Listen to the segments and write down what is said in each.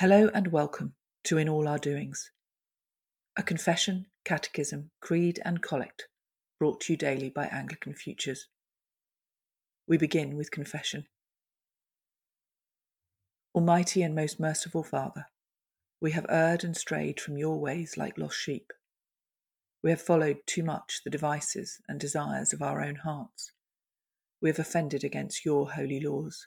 Hello and welcome to In All Our Doings, a confession, catechism, creed, and collect brought to you daily by Anglican Futures. We begin with confession. Almighty and most merciful Father, we have erred and strayed from your ways like lost sheep. We have followed too much the devices and desires of our own hearts. We have offended against your holy laws.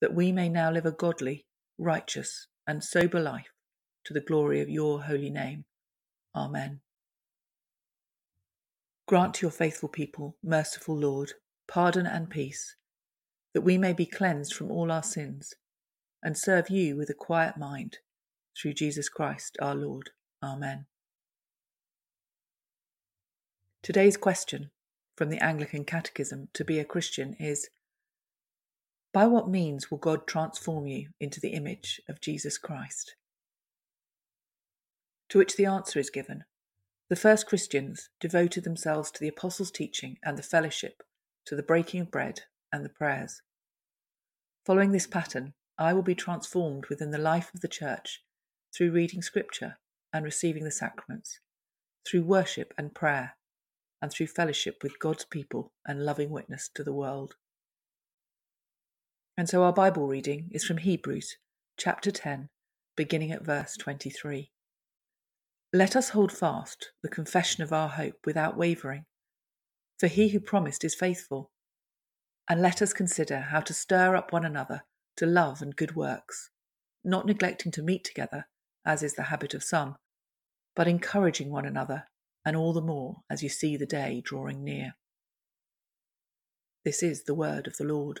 that we may now live a godly, righteous, and sober life to the glory of your holy name. Amen. Grant to your faithful people, merciful Lord, pardon and peace, that we may be cleansed from all our sins and serve you with a quiet mind, through Jesus Christ our Lord. Amen. Today's question from the Anglican Catechism to be a Christian is by what means will God transform you into the image of Jesus Christ? To which the answer is given The first Christians devoted themselves to the Apostles' teaching and the fellowship, to the breaking of bread and the prayers. Following this pattern, I will be transformed within the life of the Church through reading Scripture and receiving the sacraments, through worship and prayer, and through fellowship with God's people and loving witness to the world. And so our Bible reading is from Hebrews chapter 10, beginning at verse 23. Let us hold fast the confession of our hope without wavering, for he who promised is faithful. And let us consider how to stir up one another to love and good works, not neglecting to meet together, as is the habit of some, but encouraging one another, and all the more as you see the day drawing near. This is the word of the Lord.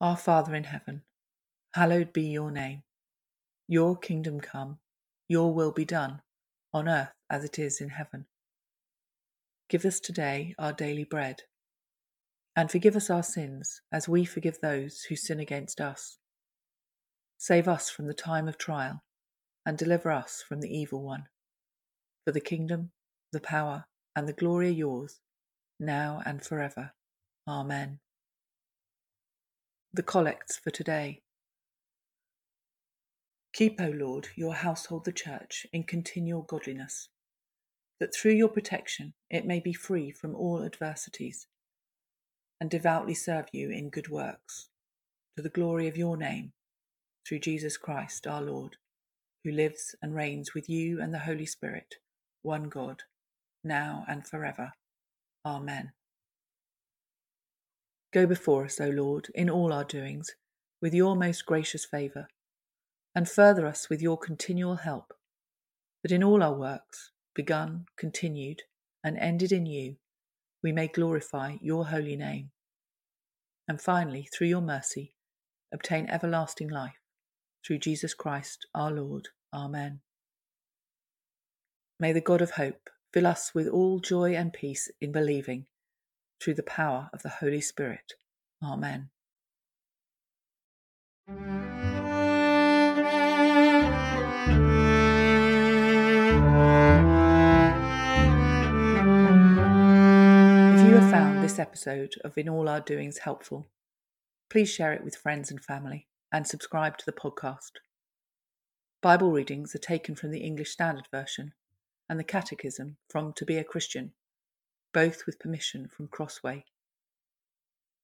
Our Father in heaven, hallowed be your name. Your kingdom come, your will be done, on earth as it is in heaven. Give us today our daily bread, and forgive us our sins as we forgive those who sin against us. Save us from the time of trial, and deliver us from the evil one. For the kingdom, the power, and the glory are yours, now and forever. Amen the collects for today. Keep, O Lord, your household, the Church, in continual godliness, that through your protection it may be free from all adversities, and devoutly serve you in good works, to the glory of your name, through Jesus Christ our Lord, who lives and reigns with you and the Holy Spirit, one God, now and forever. Amen. Go before us, O Lord, in all our doings, with your most gracious favour, and further us with your continual help, that in all our works, begun, continued, and ended in you, we may glorify your holy name. And finally, through your mercy, obtain everlasting life, through Jesus Christ our Lord. Amen. May the God of hope fill us with all joy and peace in believing through the power of the Holy Spirit. Amen. If you have found this episode of In All Our Doings helpful, please share it with friends and family and subscribe to the podcast. Bible readings are taken from the English Standard Version and the Catechism from To Be a Christian both with permission from Crossway.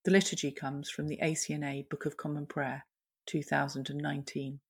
The liturgy comes from the ACNA Book of Common Prayer, 2019.